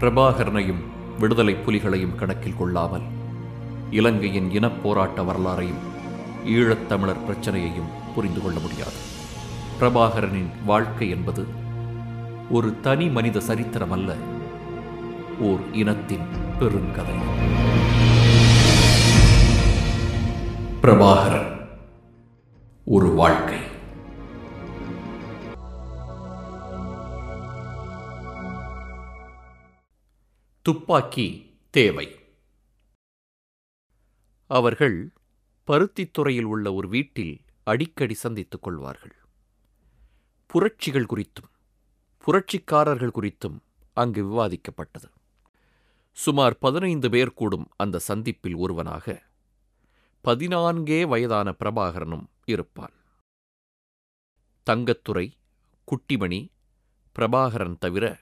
பிரபாகரனையும் விடுதலை புலிகளையும் கணக்கில் கொள்ளாமல் இலங்கையின் இனப் போராட்ட வரலாறையும் ஈழத்தமிழர் பிரச்சனையையும் புரிந்து கொள்ள முடியாது. பிரபாகரனின் வாழ்க்கை என்பது ஒரு தனி மனித சரித்திரம் அல்ல ஓர் இனத்தின் பெருங்கதை. பிரபாகரன் ஒரு வாழ்க்கை. துப்பாக்கி தேவை. அவர்கள் பருத்தித்துறையில் உள்ள ஒரு வீட்டில் அடிக்கடி சந்தித்துக் கொள்வார்கள். புரட்சிகள் குறித்தும் புரட்சிக்காரர்கள் குறித்தும் அங்கு விவாதிக்கப்பட்டது. சுமார் பதினைந்து பேர் கூடும் அந்த சந்திப்பில் ஒருவனாக பதினான்கே வயதான பிரபாகரனும் இருப்பான். தங்கத்துறை குட்டிமணி பிரபாகரன் தவிர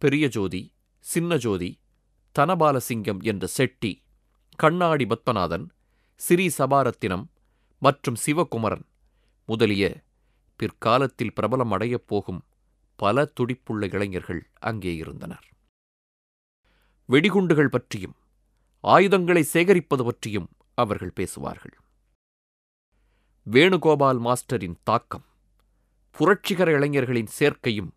பெரியஜோதி சின்னஜோதி தனபாலசிங்கம் என்ற செட்டி கண்ணாடி பத்மநாதன் சிறீ சபாரத்தினம் மற்றும் சிவகுமரன் முதலிய பிற்காலத்தில் பிரபலம் அடையப் போகும் பல துடிப்புள்ள இளைஞர்கள் அங்கே இருந்தனர். வெடிகுண்டுகள் பற்றியும் ஆயுதங்களை சேகரிப்பது பற்றியும் அவர்கள் பேசுவார்கள். வேணுகோபால் மாஸ்டரின் தாக்கம் புரட்சிகர இளைஞர்களின் சேர்க்கையும்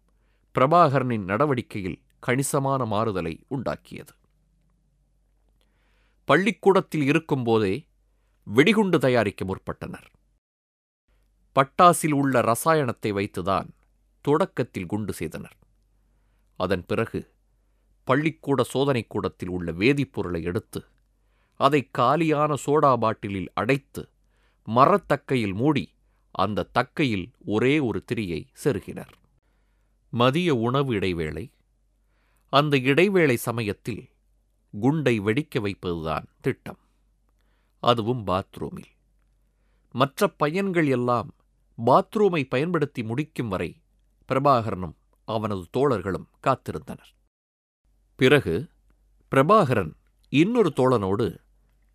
பிரபாகரனின் நடவடிக்கையில் கணிசமான மாறுதலை உண்டாக்கியது. பள்ளிக்கூடத்தில் இருக்கும்போதே வெடிகுண்டு தயாரிக்க முற்பட்டனர். பட்டாசில் உள்ள ரசாயனத்தை வைத்துதான் தொடக்கத்தில் குண்டு செய்தனர். அதன் பிறகு பள்ளிக்கூட சோதனைக் கூடத்தில் உள்ள வேதிப்பொருளை எடுத்து அதை காலியான சோடா பாட்டிலில் அடைத்து மரத்தக்கையில் மூடி அந்த தக்கையில் ஒரே ஒரு திரியை செருகினர். மதிய உணவு இடைவேளை அந்த இடைவேளை சமயத்தில் குண்டை வெடிக்க வைப்பதுதான் திட்டம். அதுவும் பாத்ரூமில். மற்ற பையன்கள் எல்லாம் பாத்ரூமை பயன்படுத்தி முடிக்கும் வரை பிரபாகரனும் அவனது தோழர்களும் காத்திருந்தனர். பிறகு பிரபாகரன் இன்னொரு தோழனோடு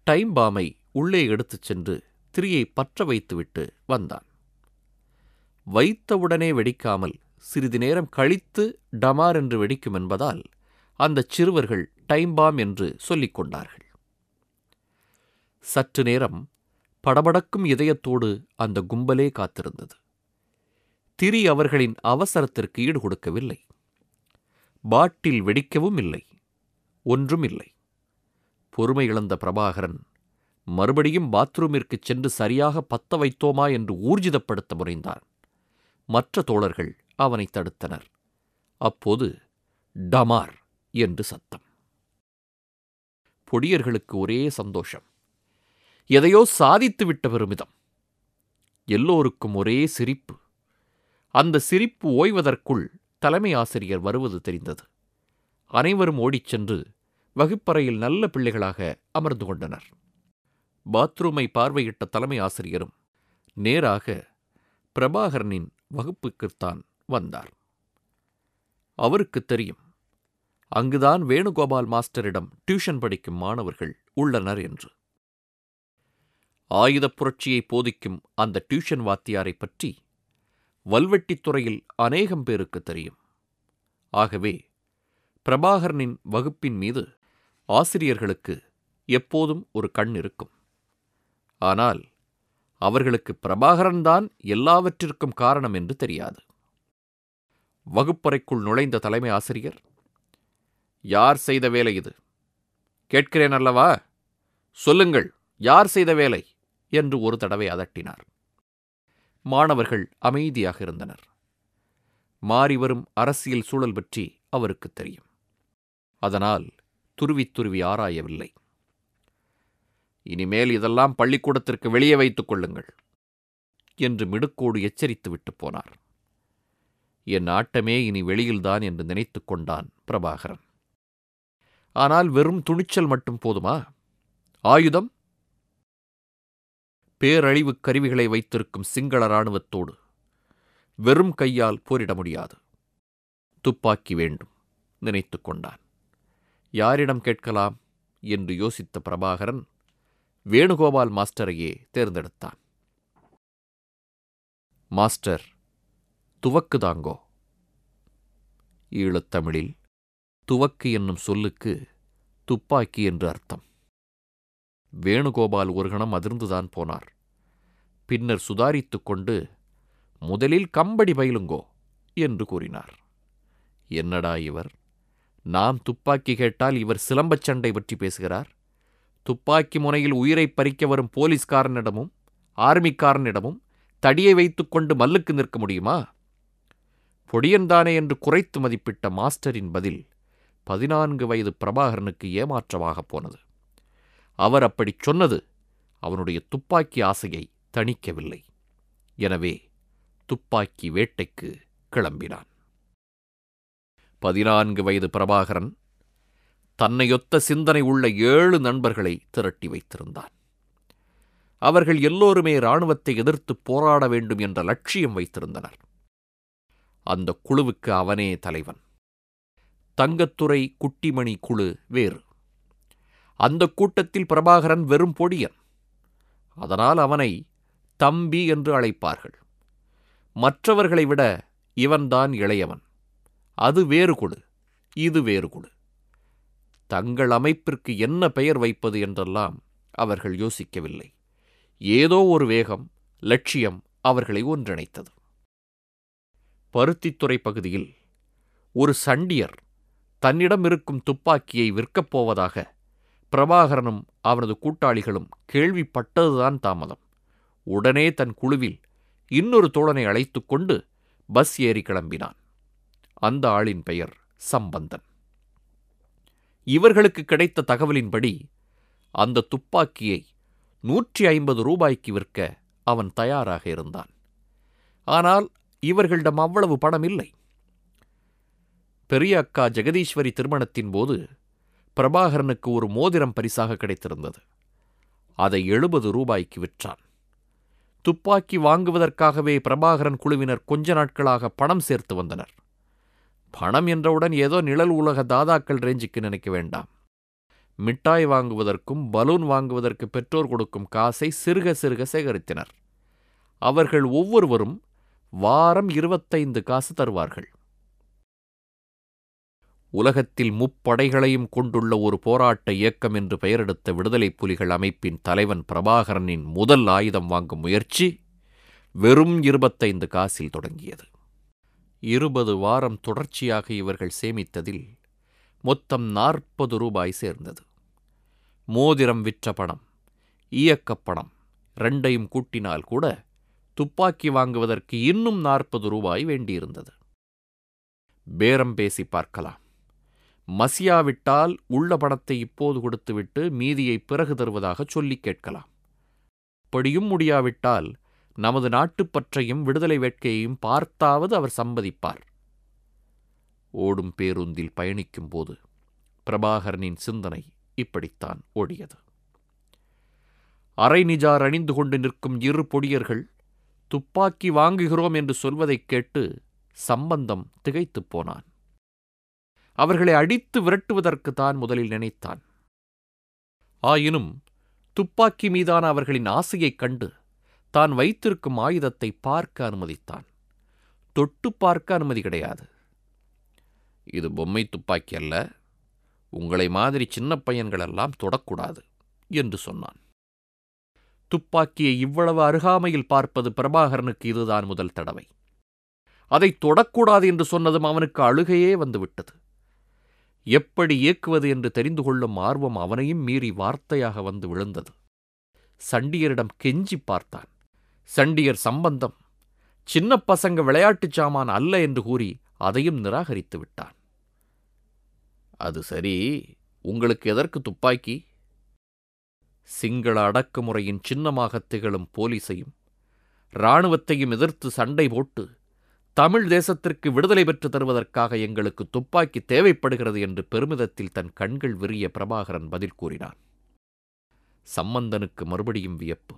டைம் பாமை உள்ளே எடுத்துச் சென்று திரியை பற்ற வைத்துவிட்டு வந்தான். வைத்தவுடனே வெடிக்காமல் சிறிது நேரம் கழித்து டமார் என்று வெடிக்கும் என்பதால் அந்தச் சிறுவர்கள் டைம் பாம் என்று சொல்லிக் கொண்டார்கள். சற்று நேரம் படபடக்கும் இதயத்தோடு அந்த கும்பலே காத்திருந்தது. திரி அவர்களின் அவசரத்திற்கு ஈடு கொடுக்கவில்லை பாட்டில் வெடிக்கவும் இல்லை. ஒன்றும் இல்லை. பொறுமை இழந்த பிரபாகரன் மறுபடியும் பாத்ரூமிற்கு சென்று சரியாக பத்த வைத்தோமா என்று ஊர்ஜிதப்படுத்த முனைந்தான். மற்ற தோழர்கள் அவனை தடுத்தனர். அப்போது டமார் என்று சத்தம். பொடியர்களுக்கு ஒரே சந்தோஷம். எதையோ சாதித்துவிட்ட பெருமிதம். எல்லோருக்கும் ஒரே சிரிப்பு. அந்த சிரிப்பு ஓய்வதற்குள் தலைமை ஆசிரியர் வருவது தெரிந்தது. அனைவரும் ஓடிச் சென்று வகுப்பறையில் நல்ல பிள்ளைகளாக அமர்ந்து கொண்டனர். பாத்ரூமை பார்வையிட்ட தலைமை ஆசிரியரும் நேராக பிரபாகரனின் வகுப்புக்குத்தான் வந்தார். அவருக்கு தெரியும் அங்குதான் வேணுகோபால் மாஸ்டரிடம் டியூஷன் படிக்கும் மாணவர்கள் உள்ளனர் என்று. ஆயுதப் புரட்சியை போதிக்கும் அந்த டியூஷன் வாத்தியாரைப் பற்றி வல்வெட்டித்துறையில் அநேகம் பேருக்கு தெரியும். ஆகவே பிரபாகரனின் வகுப்பின் மீது ஆசிரியர்களுக்கு எப்போதும் ஒரு கண் இருக்கும். ஆனால் அவர்களுக்கு பிரபாகரன்தான் எல்லாவற்றிற்கும் காரணம் என்று தெரியாது. வகுப்பறைக்குள் நுழைந்த தலைமை ஆசிரியர் யார் செய்த வேலை இது? கேட்கிறேன் அல்லவா? சொல்லுங்கள் யார் செய்த வேலை? என்று ஒரு தடவை அதட்டினார். மாணவர்கள் அமைதியாக இருந்தனர். மாறிவரும் அரசியல் சூழல் பற்றி அவருக்கு தெரியும். அதனால் துருவித் துருவி ஆராயவில்லை. இனிமேல் இதெல்லாம் பள்ளிக்கூடத்திற்கு வெளியே வைத்துக் கொள்ளுங்கள் என்று மிடுக்கோடு எச்சரித்துவிட்டு போனார். என் ஆட்டமே இனி வெளியில்தான் என்று நினைத்து கொண்டான் பிரபாகரன். ஆனால் வெறும் துணிச்சல் மட்டும் போதுமா? ஆயுதம்? பேரழிவுக் கருவிகளை வைத்திருக்கும் சிங்கள இராணுவத்தோடு வெறும் கையால் போரிட முடியாது. துப்பாக்கி வேண்டும் நினைத்துக் கொண்டான். யாரிடம் கேட்கலாம்? என்று யோசித்த பிரபாகரன் வேணுகோபால் மாஸ்டரையே தேர்ந்தெடுத்தான். மாஸ்டர் துவக்குதாங்கோ? ஈழத்தமிழில் துவக்கு என்னும் சொல்லுக்கு துப்பாக்கி என்று அர்த்தம். வேணுகோபால் ஒரு கணம் அதிர்ந்துதான் போனார். பின்னர் சுதாரித்துக் கொண்டு முதலில் கம்படி பயிலுங்கோ என்று கூறினார். என்னடா இவர்? நாம் துப்பாக்கி கேட்டால் இவர் சிலம்பச் சண்டை பற்றி பேசுகிறார்? துப்பாக்கி முனையில் உயிரை பறிக்க வரும் போலீஸ்காரனிடமும் ஆர்மிக்காரனிடமும் தடியை வைத்துக்கொண்டு மல்லுக்கு நிற்க முடியுமா? பொடியன்தானே என்று குறைத்து மதிப்பிட்ட மாஸ்டரின் பதில் பதினான்கு வயது பிரபாகரனுக்கு ஏமாற்றமாகப் போனது. அவர் அப்படிச் சொன்னது அவனுடைய துப்பாக்கி ஆசையை தணிக்கவில்லை. எனவே துப்பாக்கி வேட்டைக்கு கிளம்பினான். பதினான்கு வயது பிரபாகரன் தன்னையொத்த சிந்தனை உள்ள ஏழு நண்பர்களை திரட்டி வைத்திருந்தான். அவர்கள் எல்லோருமே இராணுவத்தை எதிர்த்து போராட வேண்டும் என்ற லட்சியம் வைத்திருந்தனர். அந்த குழுவுக்கு அவனே தலைவன். தங்கத்துறை குட்டிமணி குழு வேறு. அந்த கூட்டத்தில் பிரபாகரன் வெறும் பொடியன். அதனால் அவனை தம்பி என்று அழைப்பார்கள். மற்றவர்களை விட இவன்தான் இளையவன். அது வேறு குழு இது வேறு குழு. தங்கள் அமைப்பிற்கு என்ன பெயர் வைப்பது என்றெல்லாம் அவர்கள் யோசிக்கவில்லை. ஏதோ ஒரு வேகம் லட்சியம் அவர்களை ஒன்றிணைத்தது. பருத்தித்துறை பகுதியில் ஒரு சண்டியர் தன்னிடம் இருக்கும் துப்பாக்கியை விற்கப் போவதாக பிரபாகரனும் அவனது கூட்டாளிகளும் கேள்விப்பட்டதுதான் தாமதம். உடனே தன் குழுவில் இன்னொரு தோழனை அழைத்துக் கொண்டு பஸ் ஏறி கிளம்பினான். அந்த ஆளின் பெயர் சம்பந்தன். இவர்களுக்கு கிடைத்த தகவலின்படி அந்த துப்பாக்கியை நூற்றி ஐம்பது ரூபாய்க்கு விற்க அவன் தயாராக இருந்தான். ஆனால் இவர்களிடம் அவ்வளவு பணம் இல்லை. பெரிய அக்கா ஜெகதீஸ்வரி திருமணத்தின் போது பிரபாகரனுக்கு ஒரு மோதிரம் பரிசாக கிடைத்திருந்தது. அதை எழுபது ரூபாய்க்கு விற்றான். துப்பாக்கி வாங்குவதற்காகவே பிரபாகரன் குழுவினர் கொஞ்ச நாட்களாக பணம் சேர்த்து வந்தனர். பணம் என்றவுடன் ஏதோ நிழல் உலக தாதாக்கள் ரேஞ்சுக்கு நினைக்க வேண்டாம். மிட்டாய் வாங்குவதற்கும் பலூன் வாங்குவதற்கு பெற்றோர் கொடுக்கும் காசை சிறுக சிறுக சேகரித்தனர். அவர்கள் ஒவ்வொருவரும் வாரம் இருபத்தைந்து காசு தருவார்கள். உலகத்தில் முப்படைகளையும் கொண்டுள்ள ஒரு போராட்ட இயக்கம் என்று பெயரெடுத்த விடுதலைப் புலிகள் அமைப்பின் தலைவன் பிரபாகரனின் முதல் ஆயுதம் வாங்கும் முயற்சி வெறும் இருபத்தைந்து காசில் தொடங்கியது. இருபது வாரம் தொடர்ச்சியாக இவர்கள் சேமித்ததில் மொத்தம் நாற்பது ரூபாய் சேர்ந்தது. மோதிரம் விற்ற பணம் இயக்கப் பணம் ரெண்டையும் கூட்டினால் கூட துப்பாக்கி வாங்குவதற்கு இன்னும் நாற்பது ரூபாய் வேண்டியிருந்தது. பேரம் பேசி பார்க்கலாம். மசியாவிட்டால் உள்ள பணத்தை இப்போது கொடுத்துவிட்டு மீதியை பிறகு தருவதாக சொல்லிக் கேட்கலாம். அப்படியும் முடியாவிட்டால் நமது நாட்டுப்பற்றையும் விடுதலை வேட்கையையும் பார்த்தாவது அவர் சம்மதிப்பார். ஓடும் பேருந்தில் பயணிக்கும் போது பிரபாகரனின் சிந்தனை இப்படித்தான் ஓடியது. அரை நிஜார் அணிந்து கொண்டு நிற்கும் இரு பொடியர்கள் துப்பாக்கி வாங்குகிறோம் என்று சொல்வதைக் கேட்டு சம்பந்தம் திகைத்துப் போனான். அவர்களை அடித்து விரட்டுவதற்கு தான் முதலில் நினைத்தான். ஆயினும் துப்பாக்கி மீதான அவர்களின் ஆசையைக் கண்டு தான் வைத்திருக்கும் ஆயுதத்தை பார்க்க அனுமதித்தான். தொட்டு பார்க்க அனுமதி கிடையாது. இது பொம்மை துப்பாக்கி அல்ல. உங்களை மாதிரி சின்ன பையன்களெல்லாம் தொடக்கூடாது என்று சொன்னான். துப்பாக்கியை இவ்வளவு அருகாமையில் பார்ப்பது பிரபாகரனுக்கு இதுதான் முதல் தடவை. அதை தொடக்கூடாது என்று சொன்னதும் அவனுக்கு அழுகையே வந்துவிட்டது. எப்படி இயக்குவது என்று தெரிந்து கொள்ளும் ஆர்வம் அவனையும் மீறி வார்த்தையாக வந்து விழுந்தது. சண்டியரிடம் கெஞ்சி பார்த்தான். சண்டியர் சம்பந்தம் சின்ன பசங்க விளையாட்டுச் சாமான் அல்ல என்று கூறி அதையும் நிராகரித்து விட்டான். அது சரி உங்களுக்கு எதற்கு துப்பாக்கி? சிங்கள அடக்குமுறையின் சின்னமாகத் திகழும் போலீஸையும் இராணுவத்தையும் எதிர்த்து சண்டை போட்டு தமிழ் தேசத்திற்கு விடுதலை பெற்று தருவதற்காக எங்களுக்கு துப்பாக்கி தேவைப்படுகிறது என்று பெருமிதத்தில் தன் கண்கள் விரிய பிரபாகரன் பதில் கூறினான். சம்பந்தனுக்கு மறுபடியும் வியப்பு.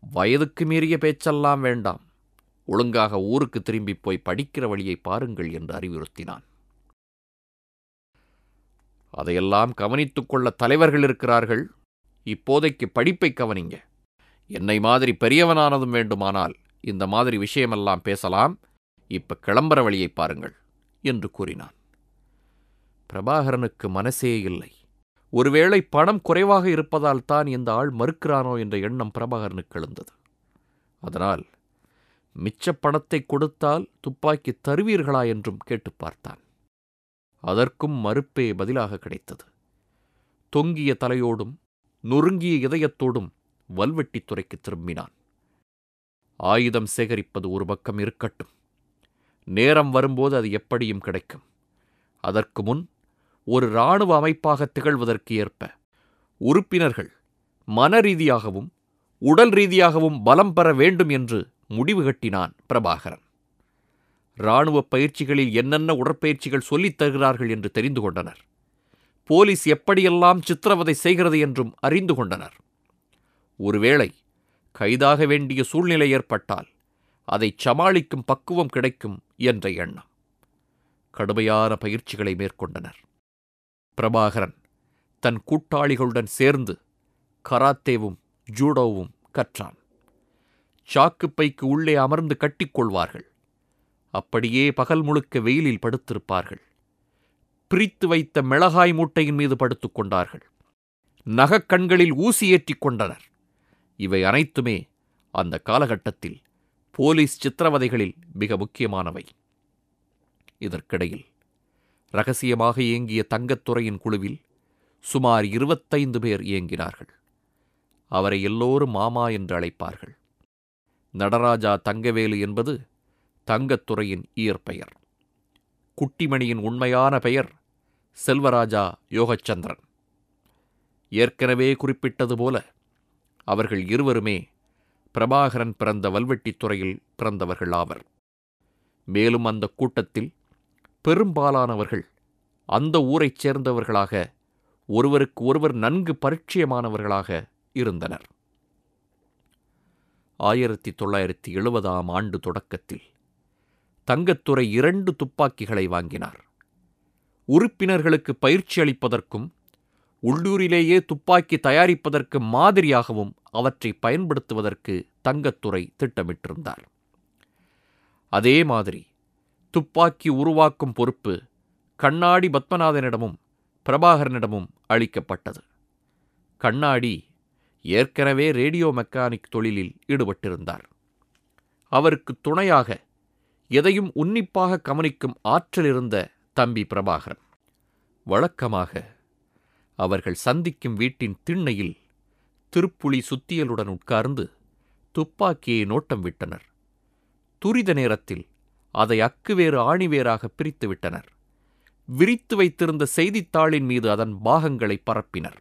வயதுக்கு மீறிய பேச்செல்லாம் வேண்டாம். ஒழுங்காக ஊருக்கு திரும்பி போய் படிக்கிற வழியை பாருங்கள் என்று அறிவுறுத்தினான். அதையெல்லாம் கவனித்துக் கொள்ள தலைவர்கள் இருக்கிறார்கள். இப்போதைக்கு படிப்பை கவனிங்க. என்னை மாதிரி பெரியவனானதும் வேண்டுமானால் இந்த மாதிரி விஷயமெல்லாம் பேசலாம். இப்ப கிளம்புற வழியை பாருங்கள் என்று கூறினான். பிரபாகரனுக்கு மனசே இல்லை. ஒருவேளை பணம் குறைவாக இருப்பதால் தான் இந்த ஆள் மறுக்கிறானோ என்ற எண்ணம் பிரபாகரனுக்கு எழுந்தது. அதனால் மிச்ச பணத்தை கொடுத்தால் துப்பாக்கி தருவீர்களா என்றும் கேட்டுப் பார்த்தான். அதற்கும் மறுப்பே பதிலாக கிடைத்தது. தொங்கிய தலையோடும் நொறுங்கிய இதயத்தோடும் வல்வெட்டித்துறைக்கு திரும்பினான். ஆயுதம் சேகரிப்பது ஒரு பக்கம் இருக்கட்டும். நேரம் வரும்போது அது எப்படியும் கிடைக்கும். அதற்கு முன் ஒரு இராணுவ அமைப்பாக திகழ்வதற்கு ஏற்ப உறுப்பினர்கள் மன ரீதியாகவும் உடல் ரீதியாகவும் பலம் பெற வேண்டும் என்று முடிவு கட்டினான் பிரபாகரன். இராணுவ பயிற்சிகளில் என்னென்ன உடற்பயிற்சிகள் சொல்லித் தருகிறார்கள் என்று தெரிந்து கொண்டனர். போலீஸ் எப்படியெல்லாம் சித்திரவதை செய்கிறது என்றும் அறிந்து கொண்டனர். ஒருவேளை கைதாக வேண்டிய சூழ்நிலை ஏற்பட்டால் அதை சமாளிக்கும் பக்குவம் கிடைக்கும் என்ற எண்ணம். கடுமையான பயிற்சிகளை மேற்கொண்டனர். பிரபாகரன் தன் கூட்டாளிகளுடன் சேர்ந்து கராத்தேவும் ஜூடோவும் கற்றான். சாக்குப்பைக்கு உள்ளே அமர்ந்து கட்டிக்கொள்வார்கள் அப்படியே பகல் முழுக்க வெயிலில் படுத்திருப்பார்கள். பிரித்து வைத்த மிளகாய் மூட்டையின் மீது படுத்துக் கொண்டார்கள். நகக்கண்களில் ஊசி ஏற்றிக் கொண்டனர். இவை அனைத்துமே அந்த காலகட்டத்தில் போலீஸ் சித்திரவதைகளில் மிக முக்கியமானவை. இதற்கிடையில் ரகசியமாக இயங்கிய தங்கத்துறையின் குழுவில் சுமார் இருபத்தைந்து பேர் இயங்கினார்கள். அவரை எல்லோரும் மாமா என்று அழைப்பார்கள். நடராஜா தங்கவேலு என்பது தங்கத்துறையின் இயற்பெயர். குட்டிமணியின் உண்மையான பெயர் செல்வராஜா யோகச்சந்திரன். ஏற்கனவே குறிப்பிட்டது போல அவர்கள் இருவருமே பிரபாகரன் பிறந்த வல்வெட்டித்துறையில் பிறந்தவர்கள் ஆவர். மேலும் அந்த கூட்டத்தில் பெரும்பாலானவர்கள் அந்த ஊரைச் சேர்ந்தவர்களாக ஒருவருக்கு ஒருவர் நன்கு பரிச்சயமானவர்களாக இருந்தனர். ஆயிரத்தி தொள்ளாயிரத்தி எழுபதாம் ஆண்டு தொடக்கத்தில் தங்கத்துறை இரண்டு துப்பாக்கிகளை வாங்கினார். உறுப்பினர்களுக்கு பயிற்சி அளிப்பதற்கும் உள்ளூரிலேயே துப்பாக்கி தயாரிப்பதற்கு மாதிரியாகவும் அவற்றை பயன்படுத்துவதற்கு தங்கத்துறை திட்டமிட்டிருந்தார். அதே மாதிரி துப்பாக்கி உருவாக்கும் பொறுப்பு கண்ணாடி பத்மநாதனிடமும் பிரபாகரனிடமும் அளிக்கப்பட்டது. கண்ணாடி ஏற்கனவே ரேடியோ மெக்கானிக் தொழிலில் ஈடுபட்டிருந்தார். அவருக்கு துணையாக எதையும் உன்னிப்பாக கவனிக்கும் ஆற்றல் இருந்த தம்பி பிரபாகரன். வழக்கமாக அவர்கள் சந்திக்கும் வீட்டின் திண்ணையில் திருப்புளி சுத்தியலுடன் உட்கார்ந்து துப்பாக்கியை நோட்டம் விட்டனர். துரித நேரத்தில் அதை அக்குவேறு ஆணிவேராக பிரித்துவிட்டனர் விரித்து வைத்திருந்த செய்தித்தாளின் மீது அதன் பாகங்களை பரப்பினர்.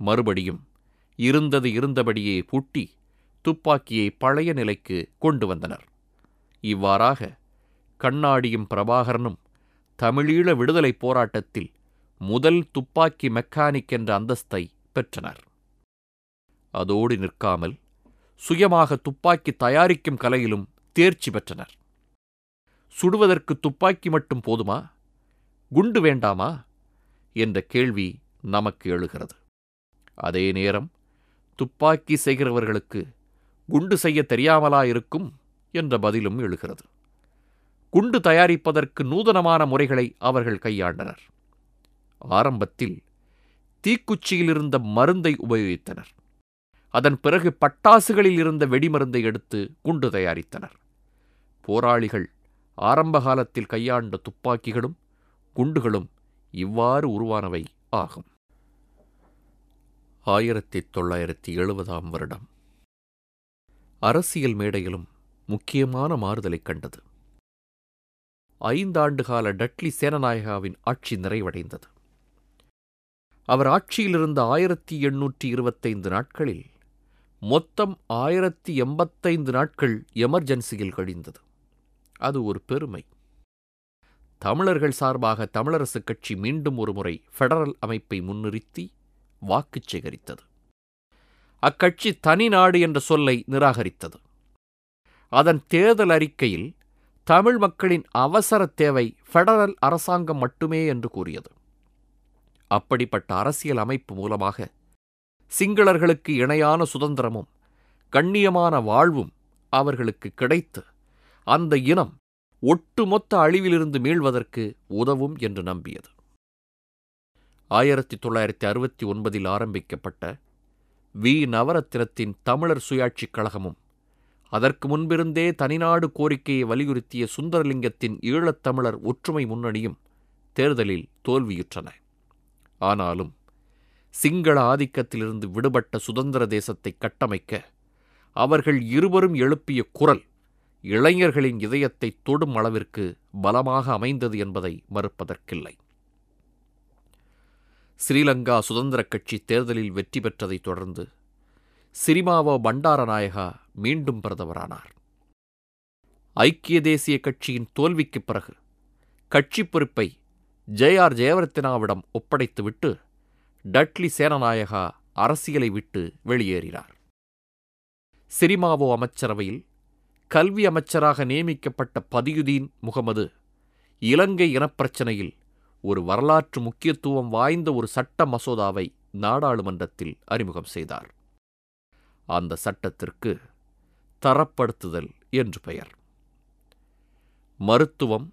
மறுபடியும் இருந்தது இருந்தபடியே பூட்டி துப்பாக்கியை பழைய நிலைக்கு கொண்டு வந்தனர். இவ்வாறாக கண்ணாடியும் பிரபாகரனும் தமிழீழ விடுதலைப் போராட்டத்தில் முதல் துப்பாக்கி மெக்கானிக் என்ற அந்தஸ்தை பெற்றனர். அதோடு நிற்காமல் சுயமாக துப்பாக்கி தயாரிக்கும் கலையிலும் தேர்ச்சி பெற்றனர். சுடுவதற்கு துப்பாக்கி மட்டும் போதுமா? குண்டு வேண்டாமா? என்ற கேள்வி நமக்கு எழுகிறது. அதே நேரம் துப்பாக்கி செய்கிறவர்களுக்கு குண்டு செய்ய தெரியாமலா இருக்கும் என்ற பதிலும் எழுகிறது. குண்டு தயாரிப்பதற்கு நூதனமான முறைகளை அவர்கள் கையாண்டனர். ஆரம்பத்தில் தீக்குச்சியில் இருந்த மருந்தை உபயோகித்தனர். அதன் பிறகு பட்டாசுகளில் இருந்த வெடிமருந்தை எடுத்து குண்டு தயாரித்தனர். போராளிகள் ஆரம்ப காலத்தில் கையாண்ட துப்பாக்கிகளும் குண்டுகளும் இவ்வாறு உருவானவை ஆகும். ஆயிரத்தி தொள்ளாயிரத்தி எழுபதாம் வருடம் அரசியல் மேடையிலும் முக்கியமான மாறுதலை கண்டது. ஐந்தாண்டுகால டட்லி சேனநாயகாவின் ஆட்சி நிறைவடைந்தது. அவர் ஆட்சியிலிருந்த ஆயிரத்தி எண்ணூற்றி இருபத்தைந்து நாட்களில் மொத்தம் ஆயிரத்தி எண்பத்தைந்து நாட்கள் எமர்ஜென்சியில் கழிந்தது. அது ஒரு பெருமை. தமிழர்கள் சார்பாக தமிழரசுக் கட்சி மீண்டும் ஒருமுறை ஃபெடரல் அமைப்பை முன்னிறுத்தி வாக்கு சேகரித்தது. அக்கட்சி தனி நாடு என்ற சொல்லை நிராகரித்தது. அதன் தேர்தல் அறிக்கையில் தமிழ் மக்களின் அவசர தேவை ஃபெடரல் அரசாங்கம் மட்டுமே என்று கூறியது. அப்படிப்பட்ட அரசியல் அமைப்பு மூலமாக சிங்களர்களுக்கு இணையான சுதந்திரமும் கண்ணியமான வாழ்வும் அவர்களுக்கு கிடைத்து அந்த இனம் ஒட்டுமொத்த அழிவிலிருந்து மீள்வதற்கு உதவும் என்று நம்பியது. ஆயிரத்தி தொள்ளாயிரத்தி அறுபத்தி ஒன்பதில் ஆரம்பிக்கப்பட்ட வி. நவரத்தினத்தின் தமிழர் சுயாட்சிக் கழகமும் அதற்கு முன்பிருந்தே தனிநாடு கோரிக்கையை வலியுறுத்திய சுந்தரலிங்கத்தின் ஈழத்தமிழர் ஒற்றுமை முன்னணியும் தேர்தலில் தோல்வியுற்றன. ஆனாலும் சிங்கள ஆதிக்கத்திலிருந்து விடுபட்ட சுதந்திர தேசத்தை கட்டமைக்க அவர்கள் இருவரும் எழுப்பிய குரல் இளைஞர்களின் இதயத்தை தொடும் அளவிற்கு பலமாக அமைந்தது என்பதை மறுப்பதற்கில்லை. ஸ்ரீலங்கா சுதந்திரக் கட்சி தேர்தலில் வெற்றி பெற்றதைத் தொடர்ந்து சிரிமாவோ பண்டாரநாயகா மீண்டும் பிரதமரானார். ஐக்கிய தேசிய கட்சியின் தோல்விக்குப் பிறகு கட்சி பொறுப்பை ஜே ஆர் ஜெயவர்த்தனாவிடம் ஒப்படைத்துவிட்டு டட்லி சேனநாயகா அரசியலை விட்டு வெளியேறினார். சிரிமாவோ அமைச்சரவையில் கல்வி அமைச்சராக நியமிக்கப்பட்ட பதியுதீன் முகமது இலங்கை இனப்பிரச்சனையில் ஒரு வரலாற்று முக்கியத்துவம் வாய்ந்த ஒரு சட்ட மசோதாவை நாடாளுமன்றத்தில் அறிமுகம் செய்தார். அந்த சட்டத்திற்கு தரப்படுத்துதல் என்று பெயர். மருத்துவம்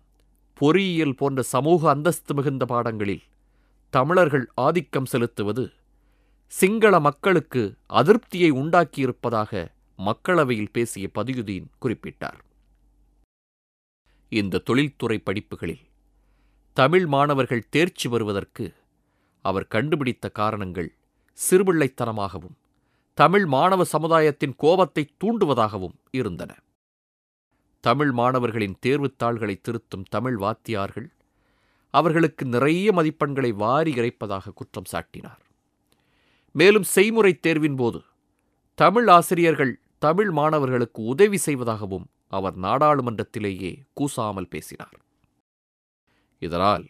பொறியியல் போன்ற சமூக அந்தஸ்து மிகுந்த பாடங்களில் தமிழர்கள் ஆதிக்கம் செலுத்துவது சிங்கள மக்களுக்கு அதிருப்தியை உண்டாக்கியிருப்பதாக மக்களவையில் பேசிய பதியுதீன் குறிப்பிட்டார். இந்த தொழில்துறை படிப்புகளில் தமிழ் மாணவர்கள் தேர்ச்சி வருவதற்கு அவர் கண்டுபிடித்த காரணங்கள் சிறுபிள்ளைத்தனமாகவும் தமிழ் மாணவ சமுதாயத்தின் கோபத்தை தூண்டுவதாகவும் இருந்தன. தமிழ் மாணவர்களின் தேர்வுத்தாள்களை திருத்தும் தமிழ் வாத்தியார்கள் அவர்களுக்கு நிறைய மதிப்பெண்களை வாரி இறைப்பதாக குற்றம் சாட்டினார். மேலும் செய்முறை தேர்வின் போது தமிழ் ஆசிரியர்கள் தமிழ் மாணவர்களுக்கு உதவி செய்வதாகவும் அவர் நாடாளுமன்றத்திலேயே கூசாமல் பேசினார். இதனால்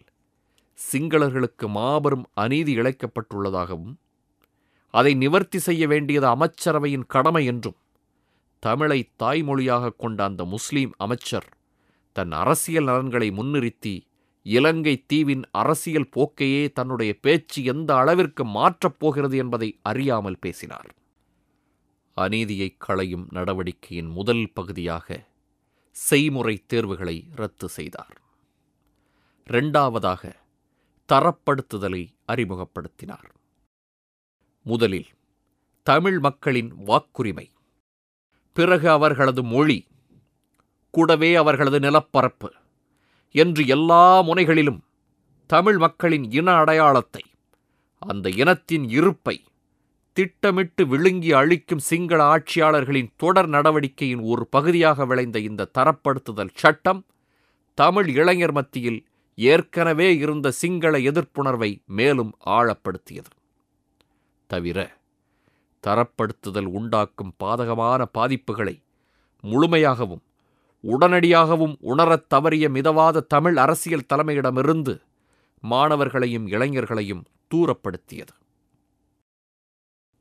சிங்களர்களுக்கு மாபெரும் அநீதி இழைக்கப்பட்டுள்ளதாகவும் அதை நிவர்த்தி செய்ய வேண்டியது அமைச்சரவையின் கடமை என்றும் தமிழை தாய்மொழியாக கொண்ட அந்த முஸ்லீம் அமைச்சர் தன் அரசியல் நலன்களை முன்னிறுத்தி இலங்கை தீவின் அரசியல் போக்கையே தன்னுடைய பேச்சு எந்த அளவிற்கு மாற்றப் போகிறது என்பதை அறியாமல் பேசினார். அநீதியை களையும் நடவடிக்கையின் முதல் பகுதியாக செய்முறை தேர்வுகளை ரத்து செய்தார். இரண்டாவதாக தரப்படுத்துதலை அறிமுகப்படுத்தினார். முதலில் தமிழ் மக்களின் வாக்குரிமை. பிறகு அவர்களது மொழி கூடவே அவர்களது நிலப்பரப்பு என்று எல்லா முனைகளிலும் தமிழ் மக்களின் இன அடையாளத்தை அந்த இனத்தின் இருப்பை திட்டமிட்டு விழுங்கி அழிக்கும் சிங்கள ஆட்சியாளர்களின் தொடர் நடவடிக்கையின் ஒரு பகுதியாக விளைந்த இந்த தரப்படுத்துதல் சட்டம் தமிழ் இளைஞர் மத்தியில் ஏற்கனவே இருந்த சிங்கள எதிர்ப்புணர்வை மேலும் ஆழப்படுத்தியது. தவிர தரப்படுத்துதல் உண்டாக்கும் பாதகமான பாதிப்புகளை முழுமையாகவும் உடனடியாகவும் உணரத் தவறிய மிதவாத தமிழ் அரசியல் தலைமையிடமிருந்து மாணவர்களையும் இளைஞர்களையும் தூரப்படுத்தியது.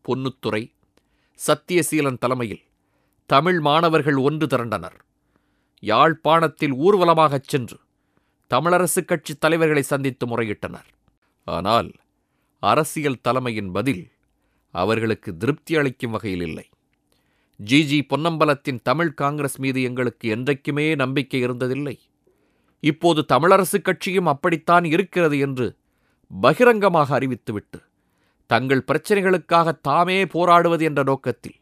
பொன்னுத்துறை சத்தியசீலன் தலைமையில் தமிழ் மாணவர்கள் ஒன்று திரண்டனர். யாழ்ப்பாணத்தில் ஊர்வலமாகச் சென்று தமிழரசுக் கட்சித் தலைவர்களை சந்தித்து முறையிட்டனர். ஆனால் அரசியல் தலைமையின் பதில் அவர்களுக்கு திருப்தி அளிக்கும் வகையில் இல்லை. ஜிஜி பொன்னம்பலத்தின் தமிழ் காங்கிரஸ் மீது எங்களுக்கு என்றைக்குமே நம்பிக்கை இருந்ததில்லை. இப்போது தமிழரசுக் கட்சியும் அப்படித்தான் இருக்கிறது என்று பகிரங்கமாக அறிவித்துவிட்டு தங்கள் பிரச்சனைகளுக்காக தாமே போராடுவது என்ற நோக்கத்தில்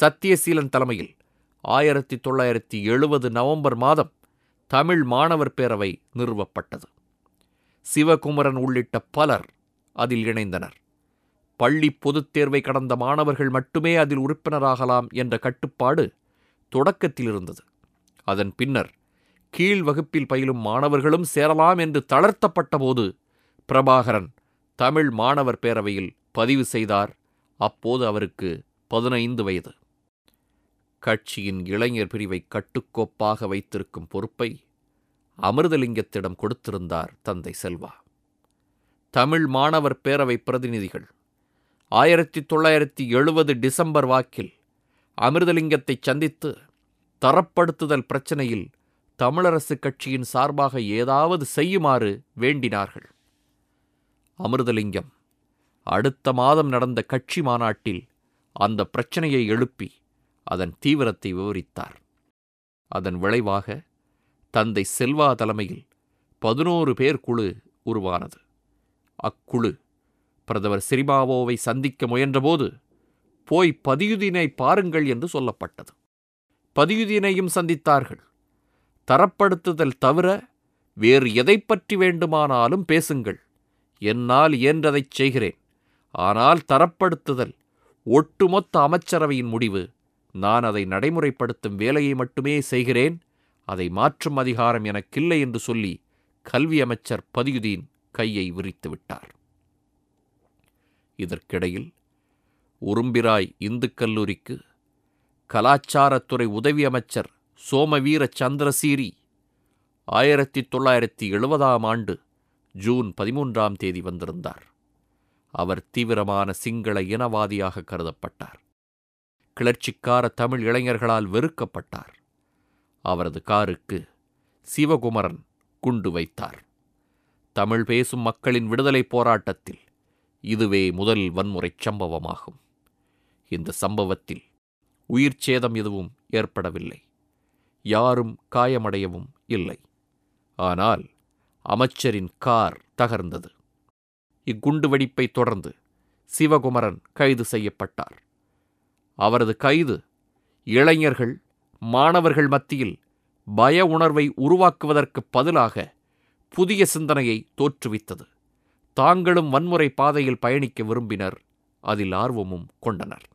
சத்தியசீலன் தலைமையில் ஆயிரத்தி தொள்ளாயிரத்தி எழுபது நவம்பர் மாதம் தமிழ் மாணவர் பேரவை நிறுவப்பட்டது. சிவகுமரன் உள்ளிட்ட பலர் அதில் இணைந்தனர். பள்ளி பொதுத் தேர்வை கடந்த மாணவர்கள் மட்டுமே அதில் உறுப்பினராகலாம் என்ற கட்டுப்பாடு தொடக்கத்தில் இருந்தது. அதன் பின்னர் கீழ் வகுப்பில் பயிலும் மாணவர்களும் சேரலாம் என்று தளர்த்தப்பட்டபோது பிரபாகரன் தமிழ் மாணவர் பேரவையில் பதிவு செய்தார். அப்போது அவருக்கு பதினைந்து வயது. கட்சியின் இளைஞர் பிரிவை கட்டுக்கோப்பாக வைத்திருக்கும் பொறுப்பை அமிர்தலிங்கத்திடம் கொடுத்திருந்தார் தந்தை செல்வா. தமிழ் மாணவர் பேரவை பிரதிநிதிகள் ஆயிரத்தி தொள்ளாயிரத்தி எழுபது டிசம்பர் வாக்கில் அமிர்தலிங்கத்தை சந்தித்து தரப்படுத்துதல் பிரச்சனையில் தமிழரசு கட்சியின் சார்பாக ஏதாவது செய்யுமாறு வேண்டினார்கள். அமிர்தலிங்கம் அடுத்த மாதம் நடந்த கட்சி மாநாட்டில் அந்த பிரச்சனையை எழுப்பி அதன் தீவிரத்தை விவரித்தார். அதன் விளைவாக தந்தை செல்வா தலைமையில் பதினோரு பேர் குழு உருவானது. அக்குழு பிரதமர் சிரிமாவோவை சந்திக்க முயன்றபோது போய் பதியுதீனை பாருங்கள் என்று சொல்லப்பட்டது. பதியுதீனையும் சந்தித்தார்கள். தரப்படுத்துதல் தவிர வேறு எதை பற்றி வேண்டுமானாலும் பேசுங்கள். என்னால் இயன்றதைச் செய்கிறேன். ஆனால் தரப்படுத்துதல் ஒட்டுமொத்த அமைச்சரவையின் முடிவு நான் அதை நடைமுறைப்படுத்தும் வேலையை மட்டுமே செய்கிறேன். அதை மாற்றும் அதிகாரம் எனக்கில்லை என்று சொல்லி கல்வி அமைச்சர் பதியுதீன் கையை விரித்து விட்டார். இதற்கிடையில் உரும்பிராய் இந்து கல்லூரிக்கு கலாச்சாரத்துறை உதவி அமைச்சர் சோமவீர சந்திரசீரி ஆயிரத்தி தொள்ளாயிரத்தி எழுபதாம் ஆண்டு ஜூன் பதிமூன்றாம் தேதி வந்திருந்தார். அவர் தீவிரமான சிங்கள இனவாதியாக கருதப்பட்டார். கிளர்ச்சிக்கார தமிழ் இளைஞர்களால் வெறுக்கப்பட்டார். அவரது காருக்கு சிவகுமரன் குண்டு வைத்தார். தமிழ் பேசும் மக்களின் விடுதலைப் போராட்டத்தில் இதுவே முதல் வன்முறைச் சம்பவமாகும். இந்த சம்பவத்தில் உயிர் சேதம் எதுவும் ஏற்படவில்லை. யாரும் காயமடையவும் இல்லை. ஆனால் அமைச்சரின் கார் தகர்ந்தது. இக்குண்டு வெடிப்பை தொடர்ந்து சிவகுமரன் கைது செய்யப்பட்டார். அவரது கைது இளைஞர்கள் மாணவர்கள் மத்தியில் பய உணர்வை உருவாக்குவதற்கு பதிலாக புதிய சிந்தனையை தோற்றுவித்தது. தாங்களும் வன்முறை பாதையில் பயணிக்க விரும்பினர். அதில் ஆர்வமும் கொண்டனர்.